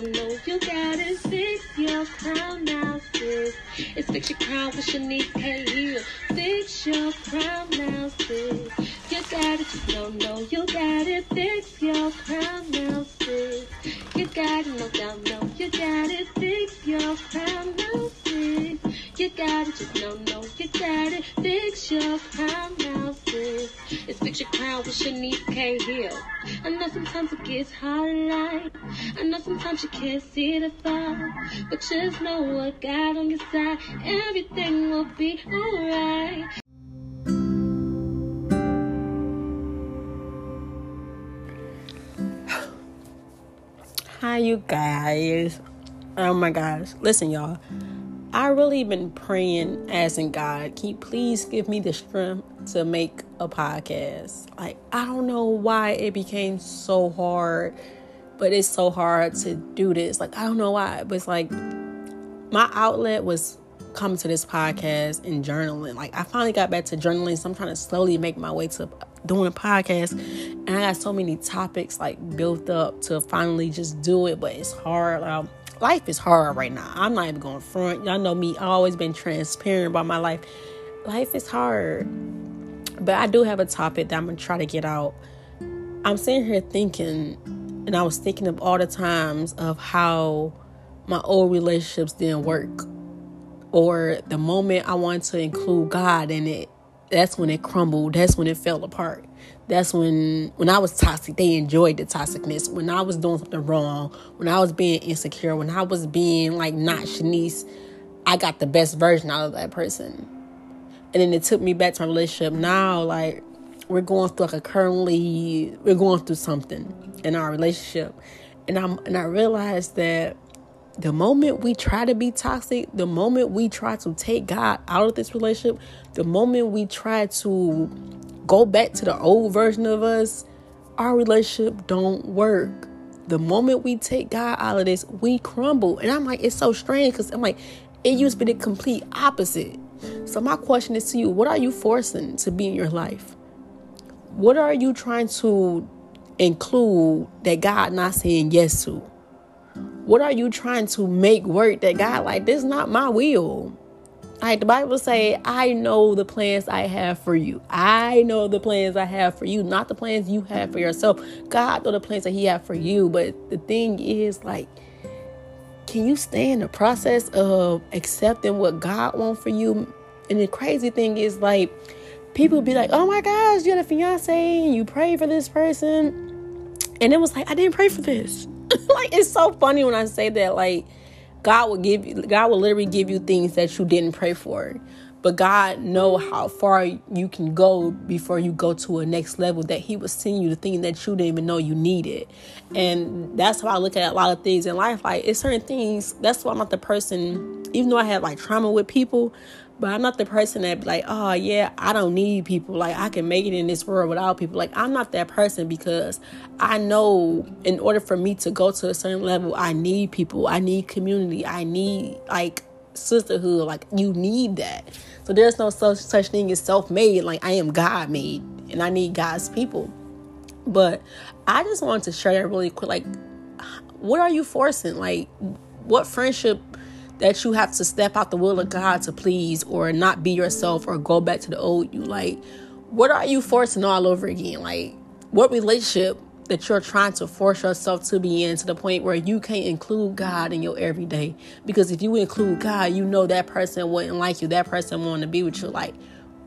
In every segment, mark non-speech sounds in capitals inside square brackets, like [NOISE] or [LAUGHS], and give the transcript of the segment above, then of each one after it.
don't you got it. Fix your crown now, sis. It's fix your crown with Shanice K. Hill. Fix your crown now, sis. You got it, just don't know you got it. Fix your crown now, sis. You got it, no doubt, no, you got it. Fix your crown now, sis. You got it, just don't know you got it. Fix your crown now, sis. It's fix your crown with Shanice K. Hill. I know sometimes it gets hard sometimes you can't see the far. But just know what God on your side. Everything will be alright. Hi, you guys. Oh my gosh. Listen, y'all. I really been praying, asking God, can you please give me the strength to make a podcast? Like, I don't know why it became so hard, but it's so hard to do this. Like, I don't know why, but it's like my outlet was coming to this podcast and journaling. Like, I finally got back to journaling, so I'm trying to slowly make my way to doing a podcast. And I got so many topics like built up to finally just do it, but it's hard. Life is hard right now. I'm not even going front. Y'all know me. I always been transparent about my life. Life is hard. But I do have a topic that I'm gonna try to get out. I'm sitting here thinking, and I was thinking of all the times of how my old relationships didn't work. Or the moment I wanted to include God in it, that's when it crumbled. That's when it fell apart that's when when I was toxic, they enjoyed the toxicness. When I was doing something wrong, when I was being insecure, when I was being like not Shanice, I got the best version out of that person. And then it took me back to my relationship. Now, like we're going through like a currently we're going through something in our relationship. And I'm and I realized that the moment we try to be toxic, the moment we try to take God out of this relationship, the moment we try to go back to the old version of us, our relationship don't work. The moment we take God out of this, we crumble. And I'm like, it's so strange because I'm like, it used to be the complete opposite. So my question is to you, what are you forcing to be in your life? What are you trying to include that God not saying yes to? What are you trying to make work that God like this is not my will? Like the Bible say, I know the plans I have for you. I know the plans I have for you, not the plans you have for yourself. God know the plans that He have for you. But the thing is, like, can you stay in the process of accepting what God wants for you? And the crazy thing is, like, people be like, "Oh my gosh, you had a fiance, and you pray for this person," and it was like, I didn't pray for this. [LAUGHS] like, it's so funny when I say that, like God will give you God will literally give you things that you didn't pray for. But God know how far you can go before you go to a next level that he will send you the thing that you didn't even know you needed. And that's how I look at a lot of things in life. Like it's certain things, that's why I'm not the person, even though I have like trauma with people, but I'm not the person that like, oh yeah, I don't need people. Like I can make it in this world without people. Like I'm not that person because I know in order for me to go to a certain level, I need people. I need community. I need like sisterhood. Like you need that. So there's no such such thing as self-made. Like I am God made and I need God's people. But I just wanted to share that really quick. Like, what are you forcing? Like, what friendship that you have to step out the will of God to please or not be yourself or go back to the old you. Like, what are you forcing all over again? Like, what relationship that you're trying to force yourself to be in to the point where you can't include God in your everyday? Because if you include God, you know that person wouldn't like you, that person want to be with you. Like,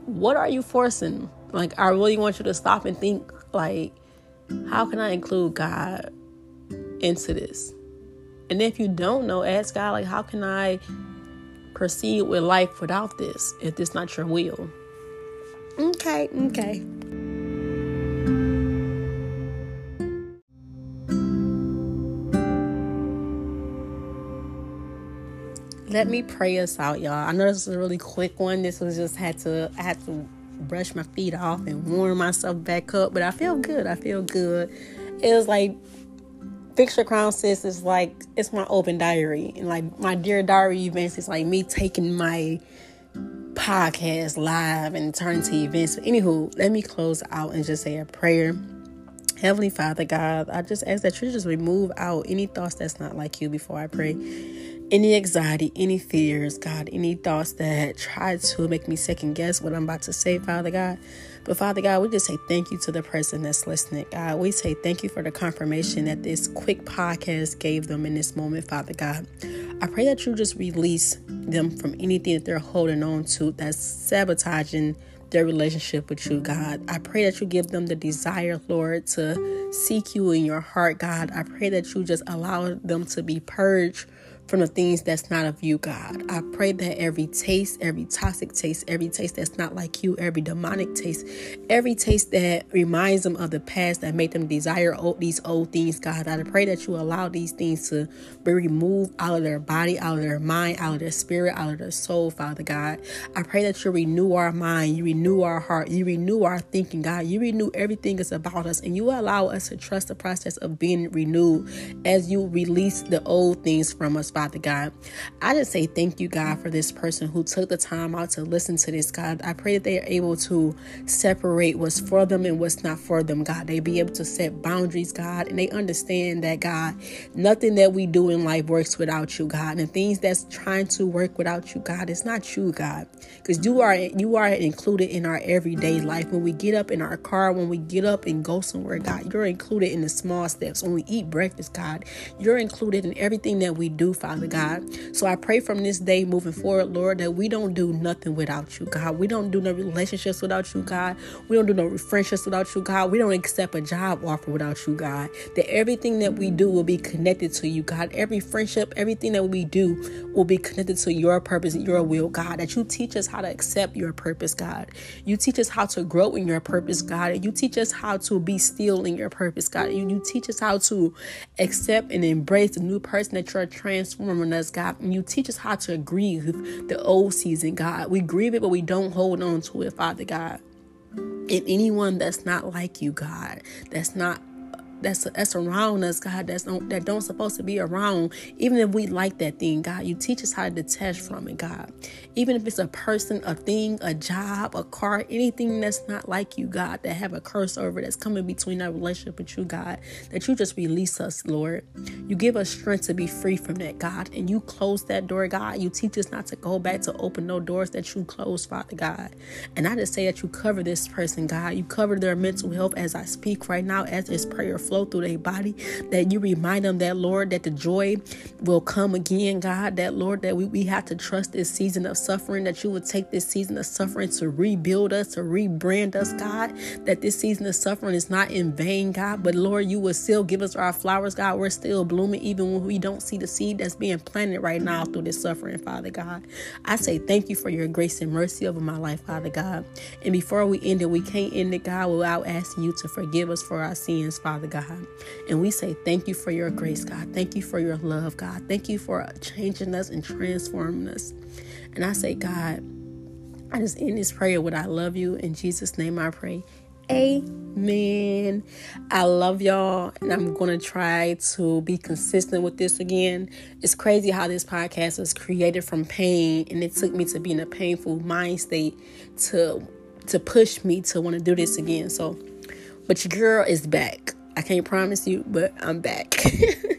what are you forcing? Like, I really want you to stop and think, like, how can I include God into this? And if you don't know, ask God, like, how can I proceed with life without this if this not your will? Okay, okay. Let me pray us out, y'all. I know this is a really quick one. This was just had to I had to brush my feet off and warm myself back up, but I feel good. I feel good. It was like Fix Your Crown Sis is like it's my open diary. And like my dear diary events is like me taking my podcast live and turning to events. But anywho, let me close out and just say a prayer. Heavenly Father God, I just ask that you just remove out any thoughts that's not like you before I pray. Any anxiety, any fears, God, any thoughts that try to make me second guess what I'm about to say, Father God. But Father God, we just say thank you to the person that's listening, God. We say thank you for the confirmation that this quick podcast gave them in this moment, Father God. I pray that you just release them from anything that they're holding on to that's sabotaging their relationship with you, God. I pray that you give them the desire, Lord, to seek you in your heart, God. I pray that you just allow them to be purged from the things that's not of you, God. I pray that every taste, every toxic taste, every taste that's not like you, every demonic taste, every taste that reminds them of the past that made them desire old, these old things, God. I pray that you allow these things to be removed out of their body, out of their mind, out of their spirit, out of their soul, Father God. I pray that you renew our mind, you renew our heart, you renew our thinking, God. You renew everything that's about us, and you allow us to trust the process of being renewed as you release the old things from us, Father God. I just say thank you, God, for this person who took the time out to listen to this, God. I pray that they are able to separate what's for them and what's not for them, God. They be able to set boundaries, God, and they understand that, God, nothing that we do in life works without you, God. And things that's trying to work without you, God, it's not you, God. Because you are you are included in our everyday life. When we get up in our car, when we get up and go somewhere, God, you're included in the small steps. When we eat breakfast, God, you're included in everything that we do, Father God. So I pray from this day moving forward, Lord, that we don't do nothing without you, God. We don't do no relationships without you, God. We don't do no friendships without you, God. We don't accept a job offer without you, God. That everything that we do will be connected to you, God. Every friendship, everything that we do will be connected to your purpose and your will, God. That you teach us how to accept your purpose, God. You teach us how to grow in your purpose, God. You teach us how to be still in your purpose, God. You, you teach us how to accept and embrace the new person that you're transforming us, God. And you teach us how to grieve the old season, God. We grieve it, but we don't hold on to it, Father God. And anyone that's not like you, God, that's not that's that's around us, God, that's don't that don't supposed to be around. Even if we like that thing, God, you teach us how to detach from it, God. Even if it's a person, a thing, a job, a car, anything that's not like you, God, that have a curse over that's coming between our relationship with you, God, that you just release us, Lord. You give us strength to be free from that, God, and you close that door, God. You teach us not to go back to open no doors that you close, Father God. And I just say that you cover this person, God. You cover their mental health as I speak right now, as this prayer flow through their body, that you remind them that, Lord, that the joy will come again, God, that, Lord, that we, we have to trust this season of suffering, that you would take this season of suffering to rebuild us, to rebrand us, God, that this season of suffering is not in vain, God, but Lord, you will still give us our flowers, God. We're still blooming even when we don't see the seed that's being planted right now through this suffering, Father God. I say thank you for your grace and mercy over my life, Father God. And before we end it, we can't end it, God, without asking you to forgive us for our sins, Father God. And we say thank you for your grace, God. Thank you for your love, God. Thank you for changing us and transforming us. And I say, God, I just end this prayer with I love you. In Jesus' name I pray. Amen. I love y'all, and I'm gonna try to be consistent with this again. It's crazy how this podcast was created from pain, and it took me to be in a painful mind state to to push me to want to do this again. So, but your girl is back. I can't promise you, but I'm back. [LAUGHS]